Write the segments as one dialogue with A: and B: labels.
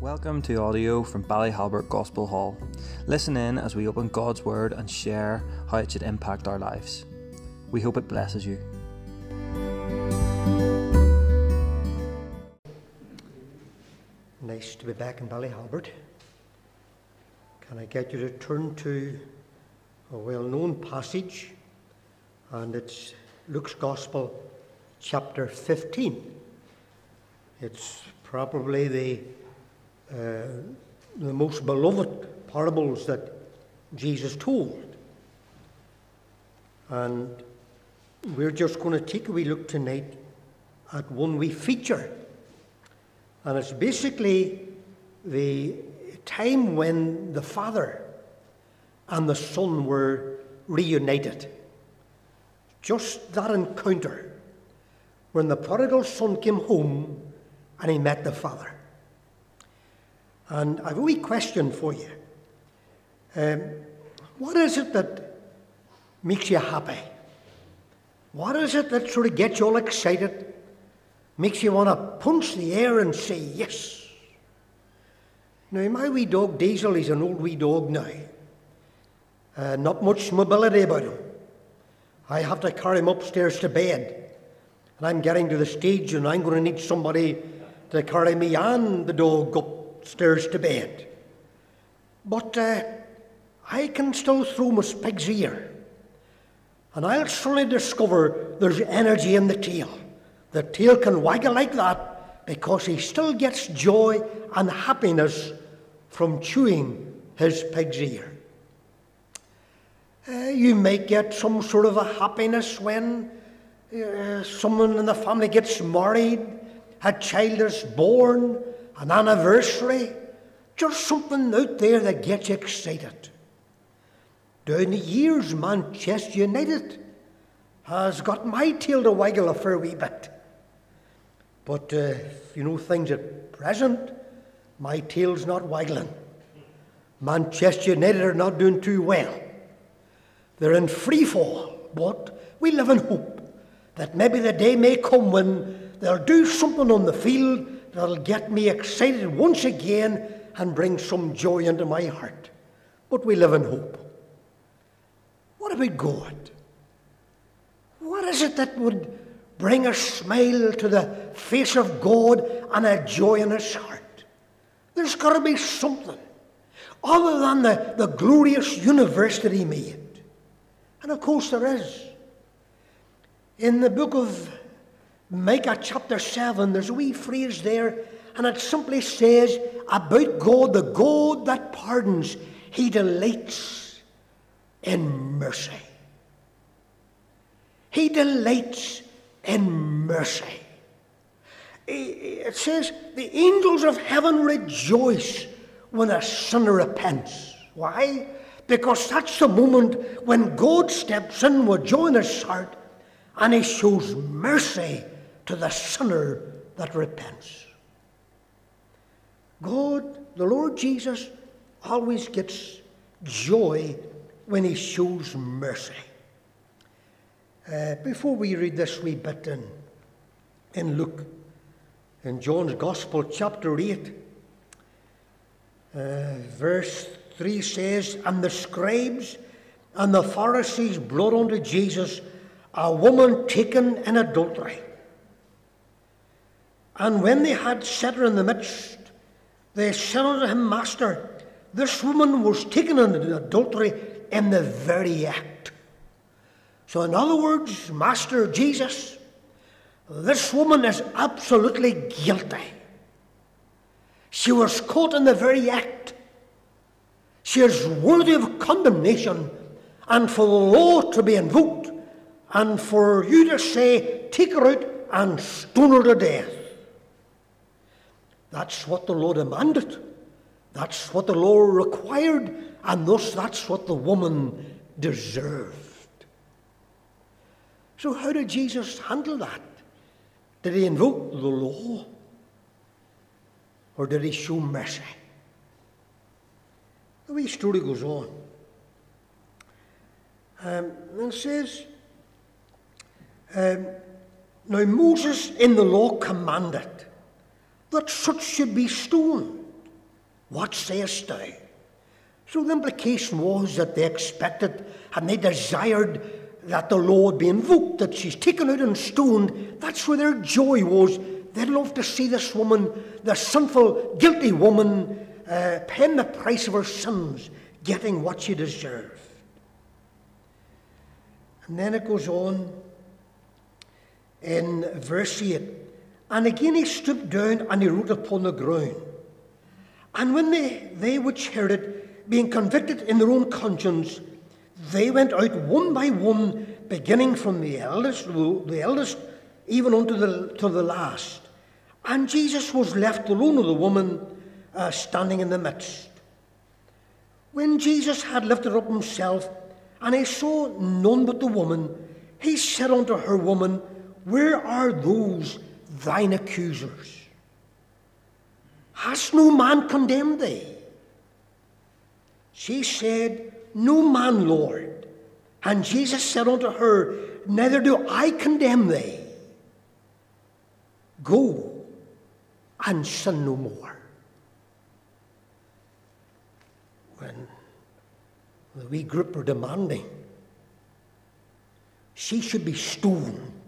A: Welcome to audio from Ballyhalbert Gospel Hall. Listen in as we open God's Word and share how it should impact our lives. We hope it blesses you.
B: Nice to be back in Ballyhalbert. Can I get you to turn to a well known passage? And it's Luke's Gospel, chapter 15. It's probably the, Uh, the most beloved parables that Jesus told. And we're just going to take a wee look tonight at one wee feature. And it's basically the time when the Father and the Son were reunited. Just that encounter when the prodigal son came home and he met the Father. And I've a wee question for you. Um, what is it that makes you happy? What is it that sort of gets you all excited? Makes you want to punch the air and say yes? Now, my wee dog Diesel, he's an old wee dog now. Uh, not much mobility about him. I have to carry him upstairs to bed. And I'm getting to the stage and I'm going to need somebody to carry me and the dog upstairs to bed. But uh, I can still throw my pig's ear. And I'll surely discover there's energy in the tail. The tail can waggle like that because he still gets joy and happiness from chewing his pig's ear. Uh, you may get some sort of a happiness when uh, someone in the family gets married, a child is born, an anniversary, just something out there that gets excited. Down the years, Manchester United has got my tail to waggle a fair wee bit. But, uh, you know, things at present, my tail's not waggling. Manchester United are not doing too well. They're in free fall, but we live in hope that maybe the day may come when they'll do something on the field that'll get me excited once again and bring some joy into my heart. But we live in hope. What about God? What is it that would bring a smile to the face of God and a joy in his heart? There's got to be something other than the, the glorious universe that he made. And of course, there is. In the book of Micah, chapter 7, there's a wee phrase there, and it simply says about God, the God that pardons, he delights in mercy. He delights in mercy. It says, the angels of heaven rejoice when a sinner repents. Why? Because that's the moment when God steps in with joy in his heart and he shows mercy to the sinner that repents. God, the Lord Jesus, always gets joy when he shows mercy. Uh, before we read this wee bit in, in Luke, in John's Gospel, chapter 8, uh, verse 3 says, And the scribes and the Pharisees brought unto Jesus a woman taken in adultery. And when they had set her in the midst, they said unto him, Master, this woman was taken in adultery in the very act. So, in other words, Master Jesus, this woman is absolutely guilty. She was caught in the very act. She is worthy of condemnation and for the law to be invoked and for you to say, take her out and stone her to death. That's what the law demanded. That's what the law required, and thus that's what the woman deserved. So, how did Jesus handle that? Did he invoke the law? Or did he show mercy? The wee story goes on. Um, and it says, um, Now Moses in the law commanded that such should be stoned. What sayest thou? So the implication was that they expected and they desired that the law would be invoked, that she's taken out and stoned. That's where their joy was. They'd love to see this woman, the sinful, guilty woman, uh, paying the price of her sins, getting what she deserved. And then it goes on in verse 8. And again he stooped down and he wrote upon the ground. And when they, they which heard it, being convicted in their own conscience, they went out one by one, beginning from the eldest, the eldest, even unto the to the last. And Jesus was left alone with the woman uh, standing in the midst. When Jesus had lifted up himself, and he saw none but the woman, he said unto her, Woman, where are those thine accusers? Has no man condemned thee? She said, No man, Lord. And Jesus said unto her, Neither do I condemn thee. Go and sin no more. When the wee group are demanding, she should be stoned.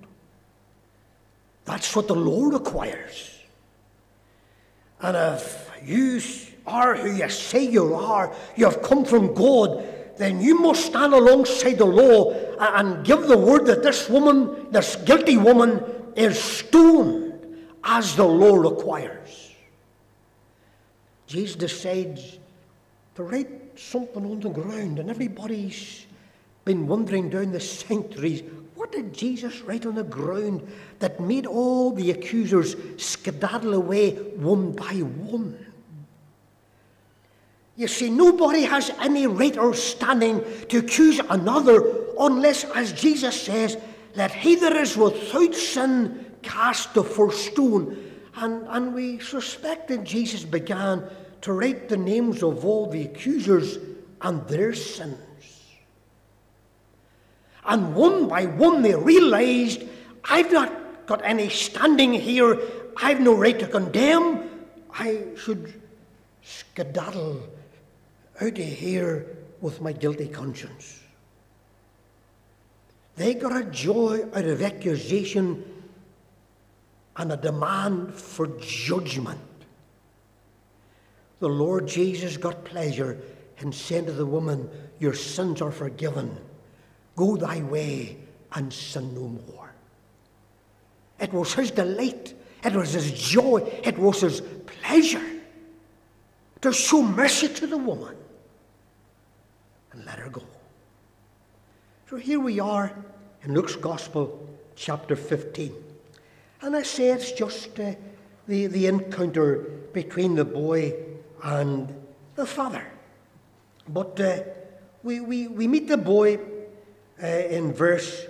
B: That's what the law requires. And if you are who you say you are, you have come from God, then you must stand alongside the law and give the word that this woman, this guilty woman, is stoned as the law requires. Jesus decides to write something on the ground, and everybody's been wondering down the centuries what did Jesus write on the ground that made all the accusers skedaddle away one by one? You see, nobody has any right or standing to accuse another unless, as Jesus says, let he that is without sin cast the first stone. And, and we suspect that Jesus began to write the names of all the accusers and their sins. And one by one they realized, I've not got any standing here. I've no right to condemn. I should skedaddle out of here with my guilty conscience. They got a joy out of accusation and a demand for judgment. The Lord Jesus got pleasure and said to the woman, Your sins are forgiven. Go thy way and sin no more. It was his delight, it was his joy, it was his pleasure to show mercy to the woman and let her go. So here we are in Luke's Gospel, chapter 15. And I say it's just uh, the, the encounter between the boy and the father. But uh, we, we, we meet the boy uh, in verse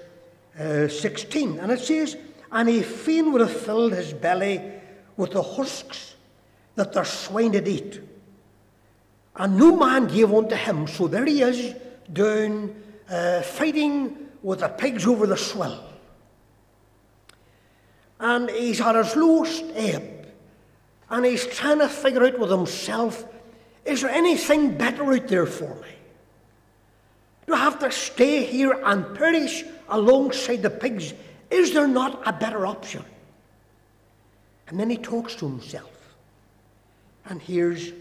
B: uh, 16. And it says, And he fain would have filled his belly with the husks that their swine did eat. And no man gave unto him. So there he is, down uh, fighting with the pigs over the swill. And he's at his lowest ebb. And he's trying to figure out with himself is there anything better out there for me? Have to stay here and perish alongside the pigs? Is there not a better option? And then he talks to himself. And here's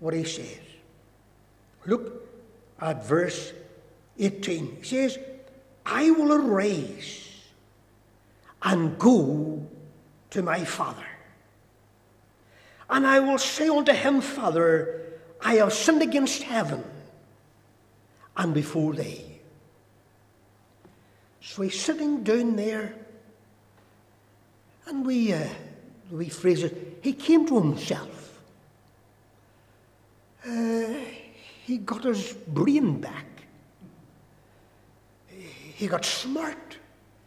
B: what he says. Look at verse 18. He says, I will arise and go to my father. And I will say unto him, Father, I have sinned against heaven and before thee. So he's sitting down there, and we, uh, we phrase it, he came to himself. Uh, he got his brain back. He got smart.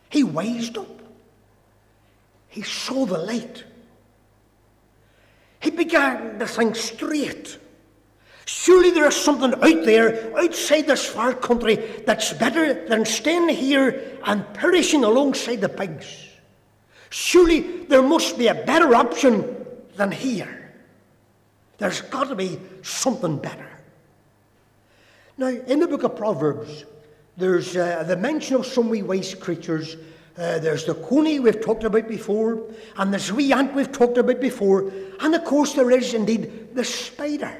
B: He wised up. He saw the light. He began to think straight. Surely there is something out there, outside this far country, that's better than staying here and perishing alongside the pigs. Surely there must be a better option than here. There's got to be something better. Now, in the book of Proverbs, there's uh, the mention of some wee wise creatures. Uh, there's the coney we've talked about before, and there's wee ant we've talked about before, and of course there is indeed the spider.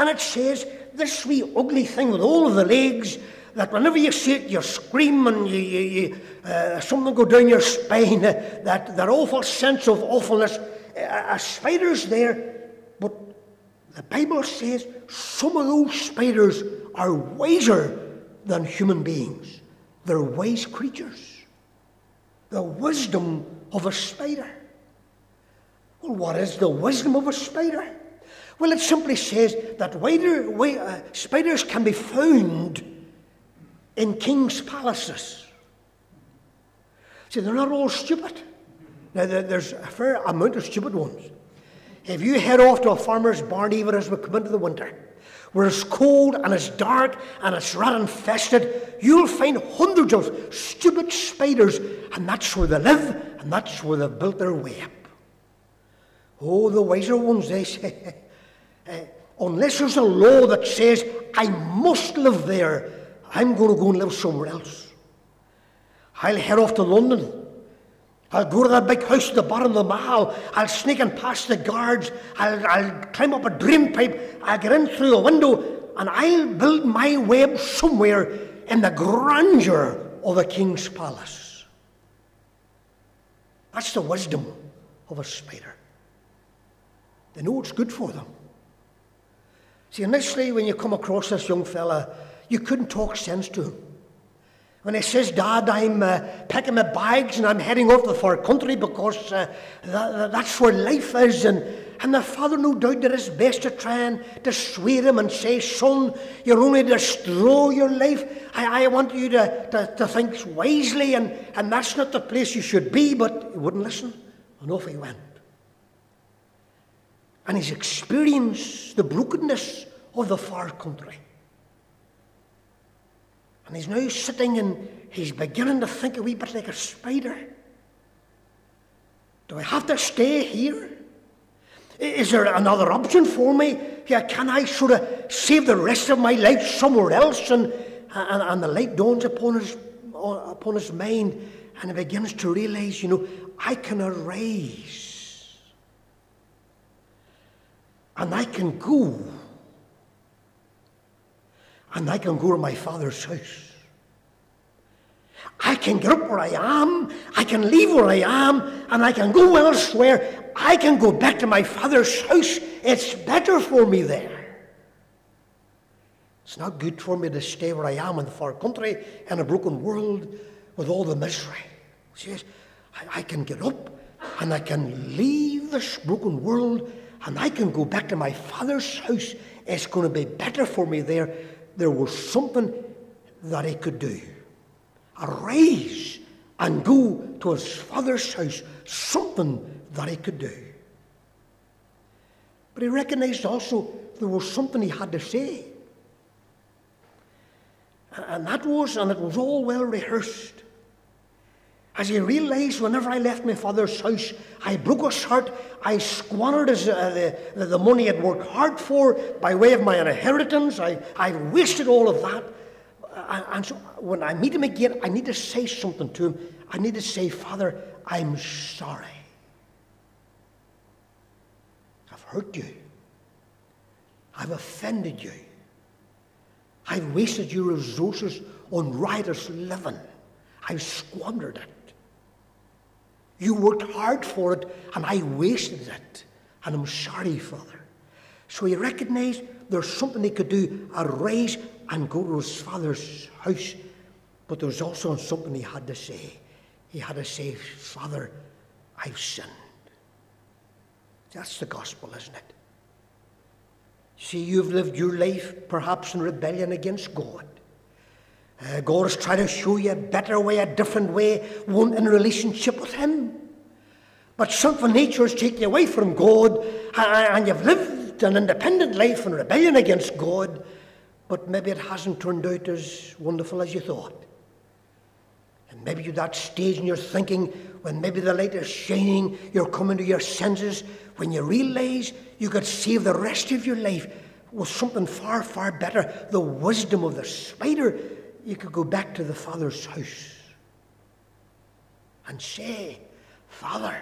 B: And it says this wee ugly thing with all of the legs that whenever you see it, you scream and you, you, you uh, something go down your spine. Uh, that that awful sense of awfulness. Uh, a spider's there, but the Bible says some of those spiders are wiser than human beings. They're wise creatures. The wisdom of a spider. Well, what is the wisdom of a spider? Well, it simply says that wider, uh, spiders can be found in king's palaces. See, they're not all stupid. Now, there's a fair amount of stupid ones. If you head off to a farmer's barn, even as we come into the winter, where it's cold and it's dark and it's rat infested, you'll find hundreds of stupid spiders, and that's where they live, and that's where they've built their way up. Oh, the wiser ones, they say, uh, unless there's a law that says I must live there, I'm going to go and live somewhere else. I'll head off to London. I'll go to that big house at the bottom of the mall. I'll sneak in past the guards. I'll, I'll climb up a drain pipe. I'll get in through a window and I'll build my web somewhere in the grandeur of a king's palace. That's the wisdom of a spider. They know it's good for them. See, initially, when you come across this young fella, you couldn't talk sense to him. When he says, Dad, I'm uh, packing my bags and I'm heading off to the far country because uh, that, that's where life is. And, and the father, no doubt, did his best to try and dissuade him and say, Son, you're only destroy your life. I, I want you to, to, to think wisely, and, and that's not the place you should be. But he wouldn't listen, and off he went. And he's experienced the brokenness of the far country. And he's now sitting and he's beginning to think a wee bit like a spider. Do I have to stay here? Is there another option for me? Yeah, can I sort of save the rest of my life somewhere else? And, and, and the light dawns upon his, upon his mind and he begins to realize, you know, I can arise. And I can go and I can go to my father's house. I can get up where I am, I can leave where I am, and I can go elsewhere. I can go back to my father's house. It's better for me there. It's not good for me to stay where I am in the far country in a broken world with all the misery. She says, I, I can get up and I can leave this broken world and I can go back to my father's house. It's going to be better for me there there was something that he could do. Arise and go to his father's house, something that he could do. But he recognized also there was something he had to say. And that was, and it was all well rehearsed. As he realized, whenever I left my father's house, I broke his heart. I squandered his, uh, the, the money I'd worked hard for by way of my inheritance. I, I wasted all of that. And, and so when I meet him again, I need to say something to him. I need to say, Father, I'm sorry. I've hurt you. I've offended you. I've wasted your resources on riotous living. I've squandered it. You worked hard for it, and I wasted it. And I'm sorry, Father. So he recognized there's something he could do arise and go to his father's house. But there was also something he had to say. He had to say, Father, I've sinned. That's the gospel, isn't it? See, you've lived your life perhaps in rebellion against God. Uh, God is trying to show you a better way, a different way, one in relationship with Him. But sinful nature has taken you away from God, and you've lived an independent life in rebellion against God, but maybe it hasn't turned out as wonderful as you thought. And maybe you're that stage in your thinking when maybe the light is shining, you're coming to your senses, when you realize you could save the rest of your life with something far, far better the wisdom of the spider. You could go back to the Father's house and say, Father,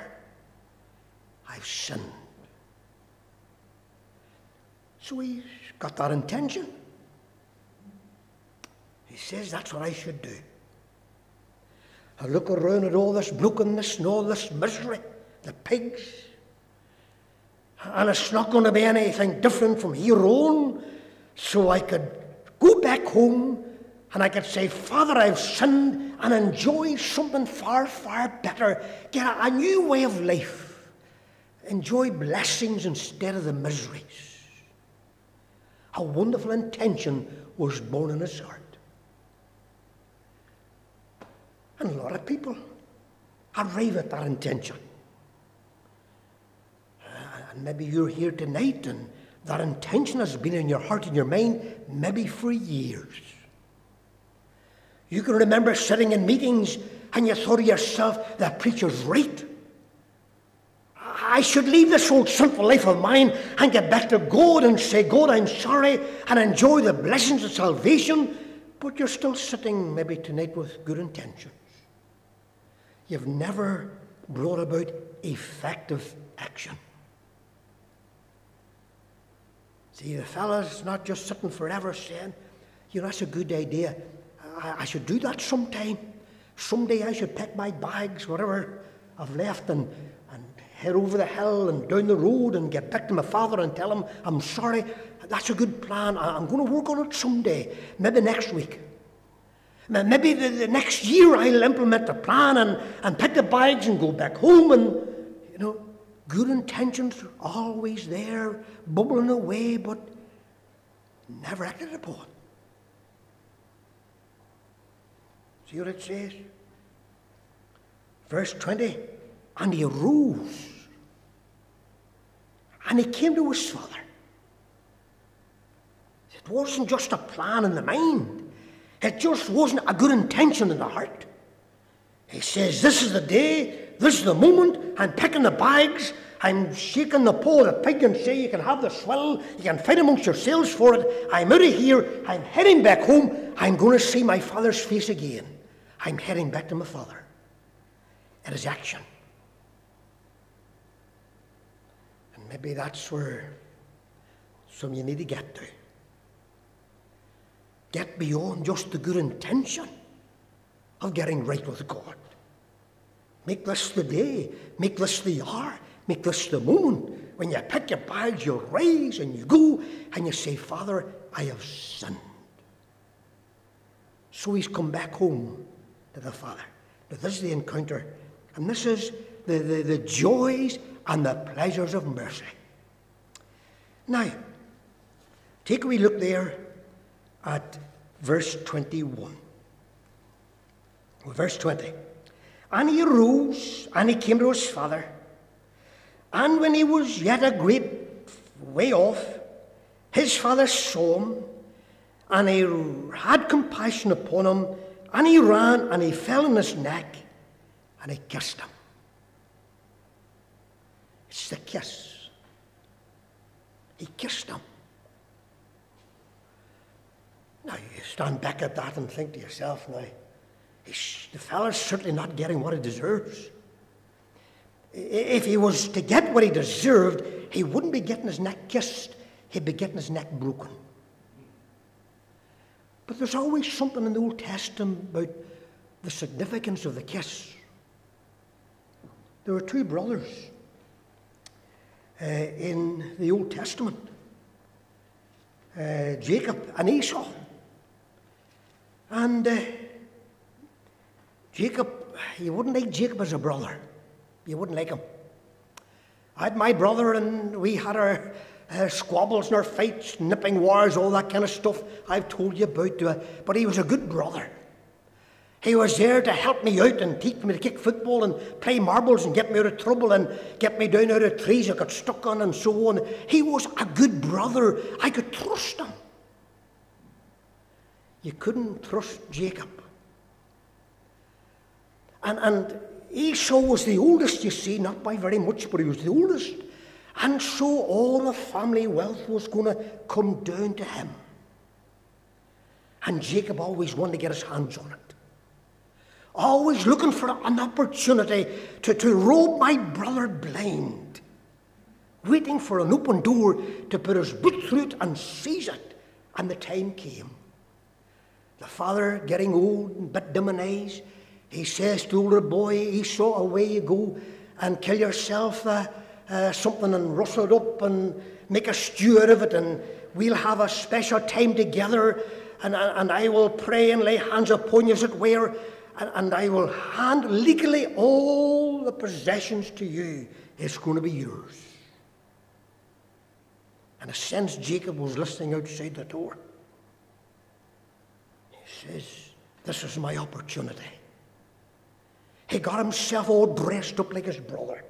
B: I've sinned. So he's got that intention. He says that's what I should do. I look around at all this brokenness and all this misery, the pigs, and it's not going to be anything different from here on. So I could go back home and I could say, Father, I've sinned and enjoy something far, far better. Get a, new way of life. Enjoy blessings instead of the miseries. A wonderful intention was born in his heart. And a lot of people arrive at that intention. And maybe you're here tonight and that intention has been in your heart and your mind maybe for years. You can remember sitting in meetings and you thought to yourself, that preacher's right. I should leave this old sinful life of mine and get back to God and say, God, I'm sorry, and enjoy the blessings of salvation. But you're still sitting maybe tonight with good intentions. You've never brought about effective action. See, the fella's not just sitting forever saying, you know, that's a good idea. I, I should do that sometime. Someday I should pack my bags, whatever I've left, and, and head over the hill and down the road and get back to my father and tell him I'm sorry. That's a good plan. I'm going to work on it someday, maybe next week. Maybe the, the next year I'll implement the plan and, and pick the bags and go back home and, you know, good intentions are always there, bubbling away, but never acted upon. See what it says? Verse 20 And he arose and he came to his father. It wasn't just a plan in the mind, it just wasn't a good intention in the heart. He says, This is the day, this is the moment, I'm picking the bags, I'm shaking the paw of the pig and say, You can have the swill, you can fight amongst yourselves for it. I'm out of here, I'm heading back home, I'm going to see my father's face again. I'm heading back to my father. It is action. And maybe that's where some you need to get to. Get beyond just the good intention of getting right with God. Make this the day, make this the hour, make this the moment. When you pick your bags, you rise and you go and you say, Father, I have sinned. So he's come back home to the Father. Now, this is the encounter, and this is the, the, the joys and the pleasures of mercy. Now, take a wee look there at verse 21. verse 20. And he arose and he came to his father. And when he was yet a great way off, his father saw him, and he had compassion upon him, and he ran and he fell on his neck, and he kissed him. It's the kiss. He kissed him. Now you stand back at that and think to yourself, now, the fellow's certainly not getting what he deserves. If he was to get what he deserved, he wouldn't be getting his neck kissed, he'd be getting his neck broken. But there's always something in the Old Testament about the significance of the kiss. There were two brothers uh, in the Old Testament uh, Jacob and Esau. And uh, Jacob, you wouldn't like Jacob as a brother. You wouldn't like him. I had my brother, and we had our uh, squabbles and our fights, nipping wars, all that kind of stuff I've told you about. Uh, but he was a good brother. He was there to help me out and teach me to kick football and play marbles and get me out of trouble and get me down out of trees I got stuck on and so on. He was a good brother. I could trust him. You couldn't trust Jacob. And, and Esau was the oldest, you see, not by very much, but he was the oldest. And so all the family wealth was going to come down to him. And Jacob always wanted to get his hands on it. Always looking for an opportunity to, to rob my brother blind. Waiting for an open door to put his boot through it and seize it. And the time came. The father, getting old and bit dim eyes, he says to the older boy, Esau, away you go and kill yourself uh, uh, something and rustle it up and make a stew out of it, and we'll have a special time together, and, and I will pray and lay hands upon you, as it were, and, and I will hand legally all the possessions to you. It's going to be yours. And a sense Jacob was listening outside the door. He says, This is my opportunity. He got himself all dressed up like his brother,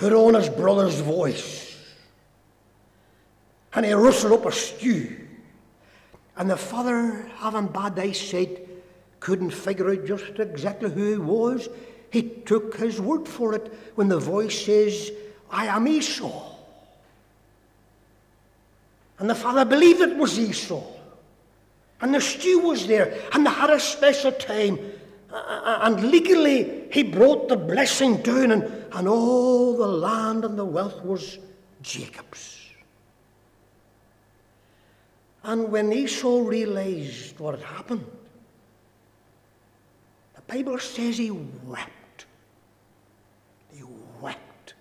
B: put on his brother's voice, and he rustled er up a stew. And the father, having bad eyesight, couldn't figure out just exactly who he was. He took his word for it when the voice says, I am Esau. And the father believed it was Esau. And the stew was there, and they had a special time. And legally, he brought the blessing down, and, and all the land and the wealth was Jacob's. And when Esau realized what had happened, the Bible says he wept. He wept.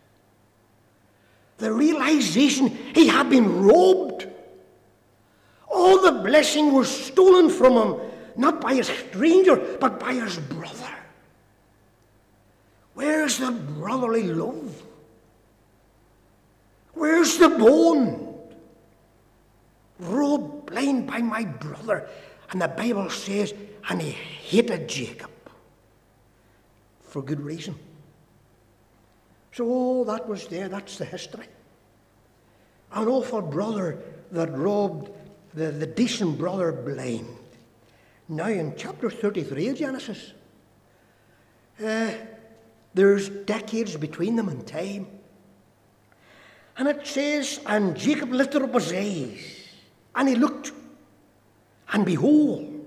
B: The realization he had been robbed. All the blessing was stolen from him not by a stranger, but by his brother. Where's the brotherly love? Where's the bond? Robbed blind by my brother. And the Bible says, and he hated Jacob for good reason. So all that was there, that's the history. An awful brother that robbed the, the decent brother blind. Now, in chapter 33 of Genesis, uh, there's decades between them in time. And it says, And Jacob lifted up his eyes, and he looked, and behold,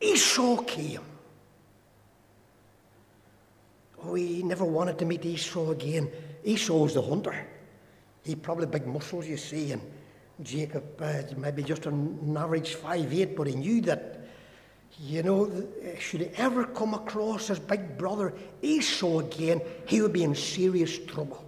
B: Esau came. Oh, he never wanted to meet Esau again. Esau was the hunter. He probably big muscles, you see, and Jacob, uh, maybe just an average five eight, but he knew that, you know, should he ever come across his big brother Esau again, he would be in serious trouble.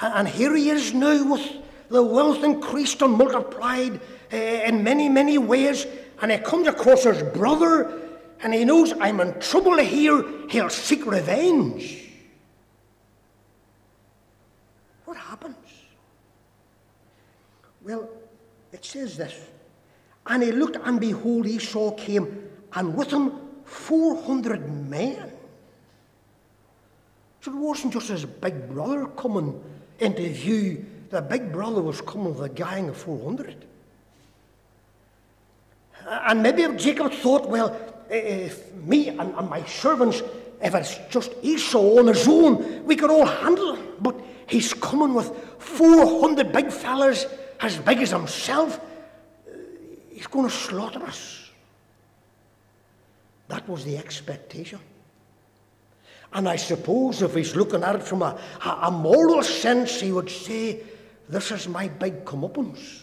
B: And here he is now with the wealth increased and multiplied uh, in many, many ways, and he comes across his brother, and he knows I'm in trouble here, he'll seek revenge. What happens? Well, it says this. And he looked, and behold, Esau came, and with him 400 men. So it wasn't just his big brother coming into view. The big brother was coming with a gang of 400. And maybe Jacob thought, well, eh, eh, if me and, and my servants, if it's just Esau on his own, we could all handle him. But he's coming with 400 big fellas as big as himself, he's going to slaughter us. That was the expectation. And I suppose if he's looking at it from a, a, moral sense, he would say, This is my big comeuppance.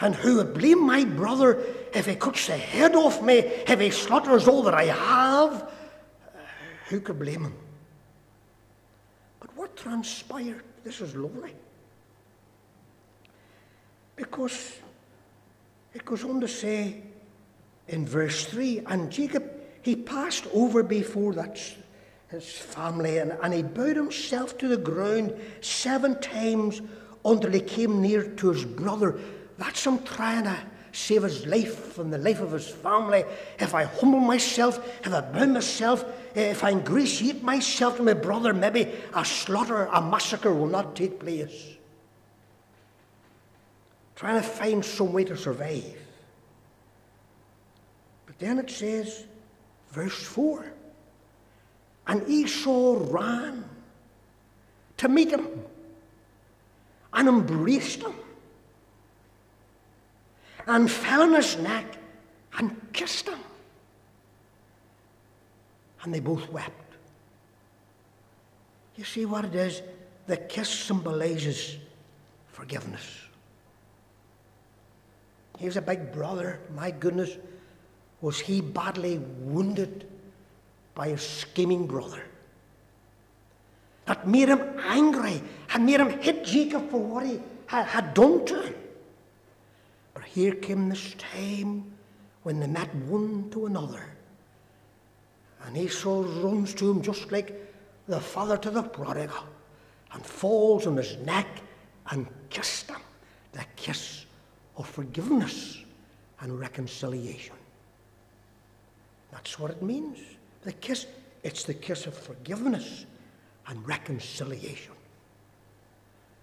B: And who would blame my brother if he cuts the head off me, if he slaughters all that I have? Who could blame him? But what transpired? This is lovely. Because it goes on to say in verse 3 and Jacob, he passed over before that his family and, and he bowed himself to the ground seven times until he came near to his brother. That's him trying to save his life and the life of his family. If I humble myself, if I bow myself, eh, if I ingratiate myself to my brother, maybe a slaughter, a massacre will not take place trying to find some way to survive. But then it says, verse 4 And Esau ran to meet him and embraced him and fell on his neck and kissed him. And they both wept. You see what it is? The kiss symbolizes forgiveness. He was a big brother. My goodness, was he badly wounded by a scheming brother? That made him angry and made him hit Jacob for what he had, done to him. But here came this time when they met one to another. And Esau runs to him just like the father to the prodigal and falls on his neck and kissed him. The kiss of forgiveness and reconciliation. That's what it means. The kiss, it's the kiss of forgiveness and reconciliation.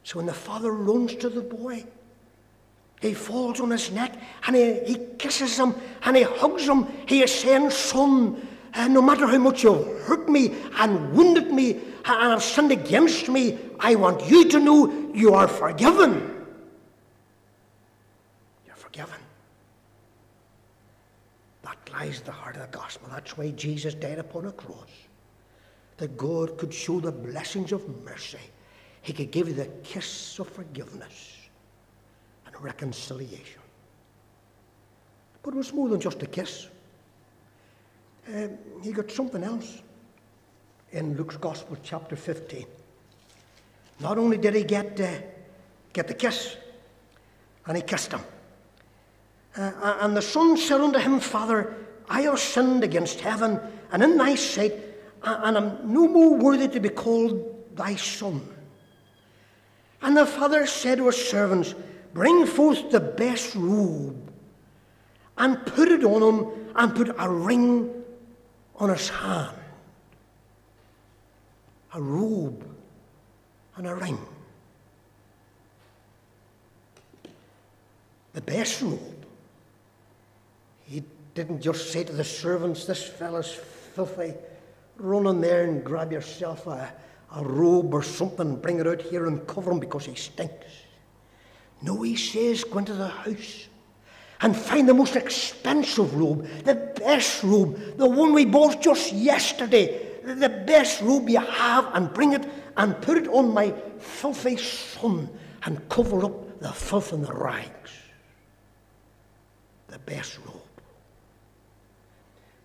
B: So when the father runs to the boy, he falls on his neck and he, he kisses him and he hugs him. He is saying, Son, uh, no matter how much you've hurt me and wounded me and have sinned against me, I want you to know you are forgiven. Forgiven. That lies at the heart of the gospel. That's why Jesus died upon a cross. That God could show the blessings of mercy. He could give you the kiss of forgiveness and reconciliation. But it was more than just a kiss. Uh, he got something else in Luke's Gospel, chapter 15. Not only did he get, uh, get the kiss, and he kissed him. Uh, and the son said unto him, Father, I have sinned against heaven and in thy sight, and am no more worthy to be called thy son. And the father said to his servants, Bring forth the best robe, and put it on him, and put a ring on his hand. A robe and a ring. The best robe. Didn't just say to the servants, This fellow's filthy. Run in there and grab yourself a, a robe or something, bring it out here and cover him because he stinks. No, he says, go into the house and find the most expensive robe, the best robe, the one we bought just yesterday, the best robe you have, and bring it and put it on my filthy son and cover up the filth and the rags. The best robe.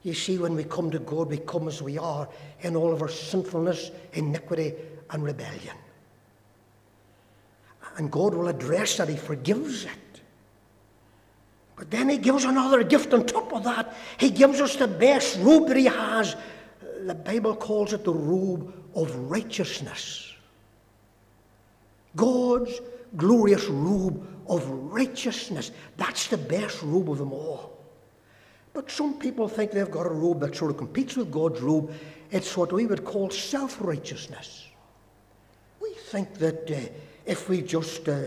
B: You see, when we come to God, we come as we are in all of our sinfulness, iniquity, and rebellion. And God will address that. He forgives it. But then He gives another gift on top of that. He gives us the best robe that He has. The Bible calls it the robe of righteousness. God's glorious robe of righteousness. That's the best robe of them all. But some people think they've got a robe that sort of competes with God's robe. It's what we would call self righteousness. We think that uh, if we just uh,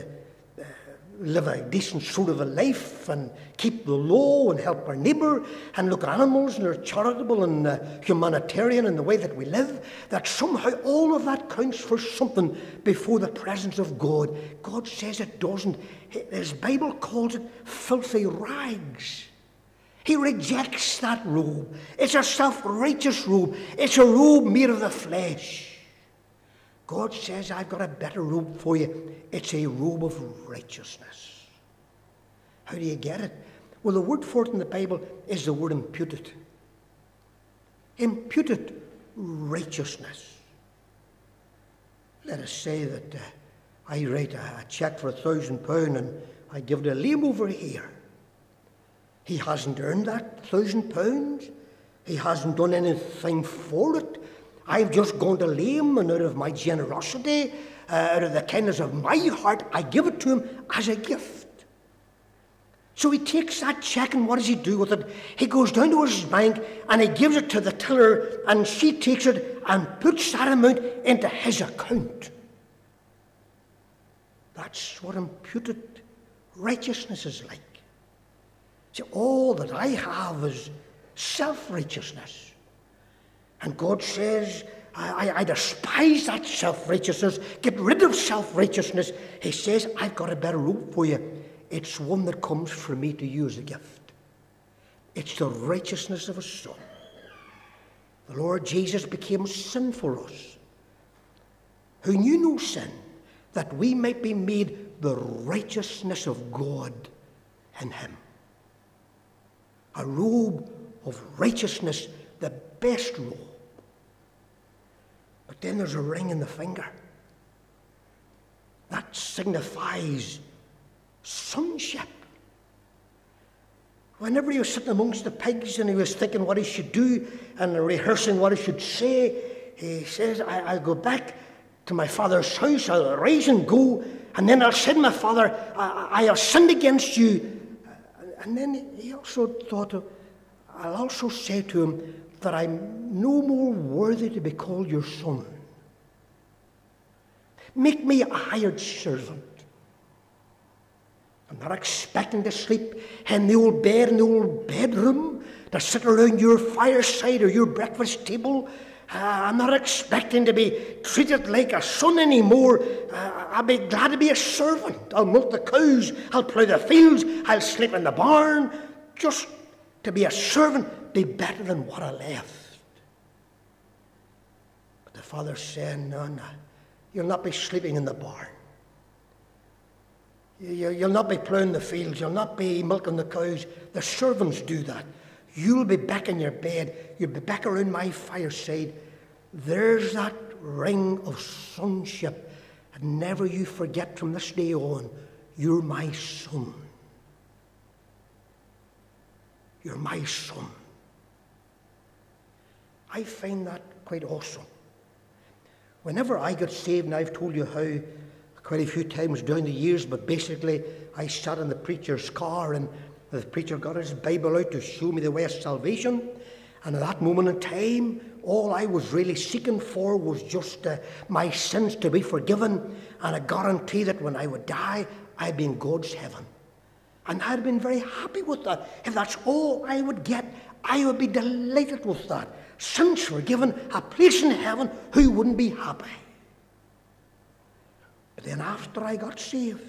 B: live a decent sort of a life and keep the law and help our neighbour and look at animals and are charitable and uh, humanitarian in the way that we live, that somehow all of that counts for something before the presence of God. God says it doesn't. His Bible calls it filthy rags. He rejects that robe. It's a self righteous robe, it's a robe made of the flesh. God says, I've got a better robe for you. It's a robe of righteousness. How do you get it? Well, the word for it in the Bible is the word imputed. Imputed righteousness. Let us say that uh, I write a, a cheque for a thousand pound and I give it to Liam over here. He hasn't earned that thousand pounds. He hasn't done anything for it. I've just gone to Liam, and out of my generosity, uh, out of the kindness of my heart, I give it to him as a gift. So he takes that cheque, and what does he do with it? He goes down to his bank and he gives it to the teller, and she takes it and puts that amount into his account. That's what imputed righteousness is like. See, all that I have is, self righteousness. And God says, I, I, I despise that self righteousness. Get rid of self righteousness. He says, I've got a better rope for you. It's one that comes from me to you as a gift. It's the righteousness of a son. The Lord Jesus became sin for us, who knew no sin, that we might be made the righteousness of God in him. A robe of righteousness, the best robe. But then there's a ring in the finger. That signifies sonship. Whenever he was sitting amongst the pigs and he was thinking what he should do and rehearsing what he should say, he says, I, will go back to my father's house, I'll rise and go, and then I'll say to my father, I, I have sinned against you. And then he also thought, I'll also say to him that I'm no more worthy to be called your son. Make me a hired servant. I'm not expecting to sleep in the old bed in the old bedroom, to sit around your fireside or your breakfast table. Uh, I'm not expecting to be treated like a son anymore. Uh, I'll be glad to be a servant. I'll milk the cows, I'll plough the fields, I'll sleep in the barn. Just to be a servant be better than what I left. But the father said, No, no, you'll not be sleeping in the barn. You'll not be ploughing the fields. You'll not be milking the cows. The servants do that. You'll be back in your bed. You'll be back around my fireside. There's that ring of sonship. And never you forget from this day on, you're my son. You're my son. I find that quite awesome. Whenever I got saved, and I've told you how quite a few times down the years, but basically I sat in the preacher's car and the preacher got his Bible out to show me the way of salvation. And at that moment in time, all I was really seeking for was just uh, my sins to be forgiven and a guarantee that when I would die, I'd be in God's heaven. And I'd been very happy with that. If that's all I would get, I would be delighted with that. Sins forgiven, a place in heaven, who wouldn't be happy? But then after I got saved,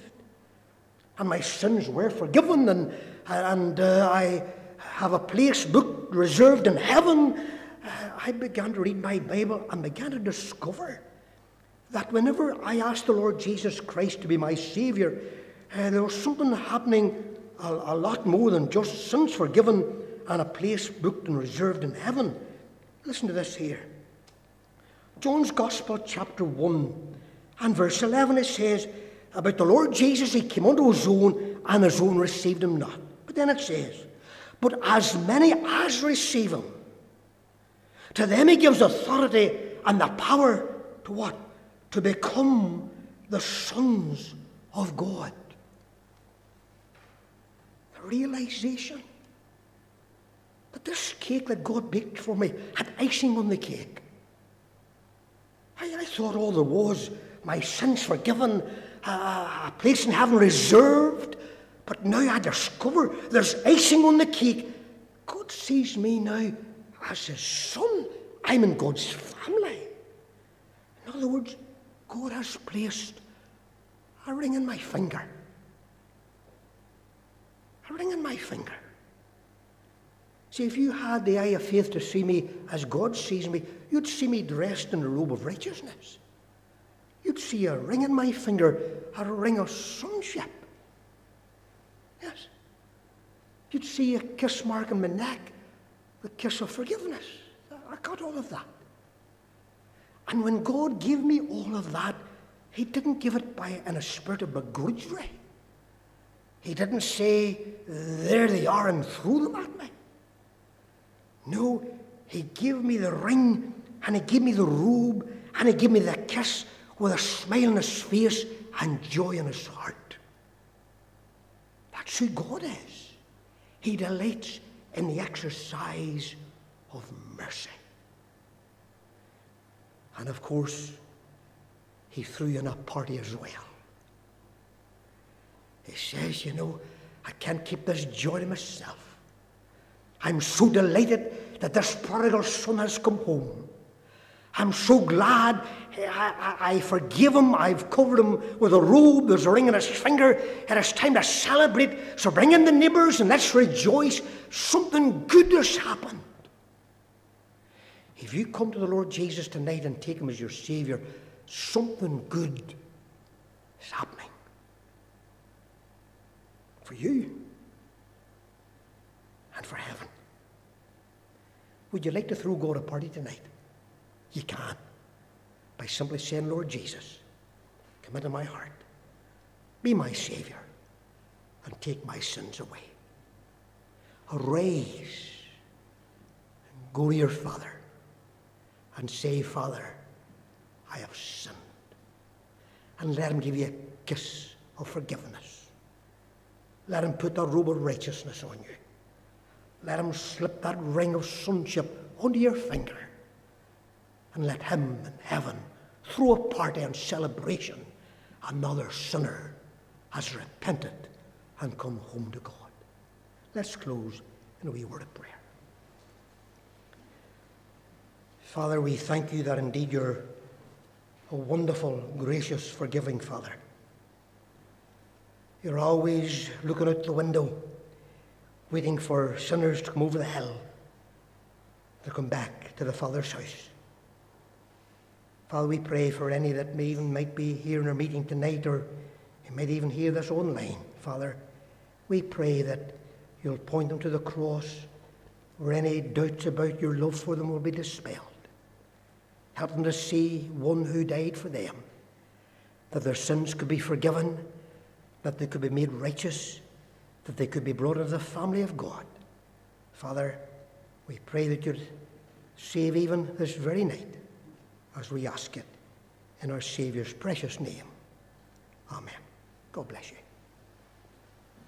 B: and my sins were forgiven, and, and uh, I have a place booked reserved in heaven, uh, I began to read my Bible and began to discover that whenever I asked the Lord Jesus Christ to be my Saviour, uh, there was something happening a, a lot more than just sins forgiven and a place booked and reserved in heaven. Listen to this here. John's Gospel, chapter 1, and verse 11 it says about the Lord Jesus, he came unto his own, and his own received him not. But then it says, But as many as receive him, to them he gives authority and the power to what? To become the sons of God. The realization that this cake that God baked for me had icing on the cake. I, I thought all there was my sins forgiven, Ah, a place in heaven reserved. But now I discover there's icing on the cake. God sees me now as his son. I'm in God's family. In other words, God has placed a ring in my finger. A ring in my finger. See, if you had the eye of faith to see me as God sees me, you'd see me dressed in the robe of righteousness. You'd see a ring in my finger, a ring of sonship. Yes. You'd see a kiss mark on my neck, the kiss of forgiveness. I got all of that. And when God gave me all of that, He didn't give it by in a spirit of begrudgery. He didn't say, There they are, and throw them at me. No, He gave me the ring, and He gave me the robe, and He gave me the kiss, with a smile on his face and joy in his heart. That's who God is. He delights in the exercise of mercy. And of course, he threw in a party as well. He says, You know, I can't keep this joy to myself. I'm so delighted that this prodigal son has come home. I'm so glad eh, I, I, I, forgive him. I've covered him with a robe. There's a ring on his finger. It is time to celebrate. So bring in the neighbours and let's rejoice. Something good has happened. If you come to the Lord Jesus tonight and take him as your Saviour, something good is happening for you and for heaven. Would you like to throw God a party tonight? You can by simply saying, Lord Jesus, come into my heart, be my Saviour, and take my sins away. Arise and go to your Father and say, Father, I have sinned. And let him give you a kiss of forgiveness. Let him put that robe of righteousness on you. Let him slip that ring of sonship onto your finger. And let him in heaven throw a party and celebration. Another sinner has repented and come home to God. Let's close in a wee word of prayer. Father, we thank you that indeed you're a wonderful, gracious, forgiving Father. You're always looking out the window, waiting for sinners to come over the hill to come back to the Father's house. Father, we pray for any that may even might be here in our meeting tonight or might even hear this online. Father, we pray that you'll point them to the cross where any doubts about your love for them will be dispelled. Help them to see one who died for them, that their sins could be forgiven, that they could be made righteous, that they could be brought into the family of God. Father, we pray that you'd save even this very night as we ask it in our Saviour's precious name. Amen. God bless you.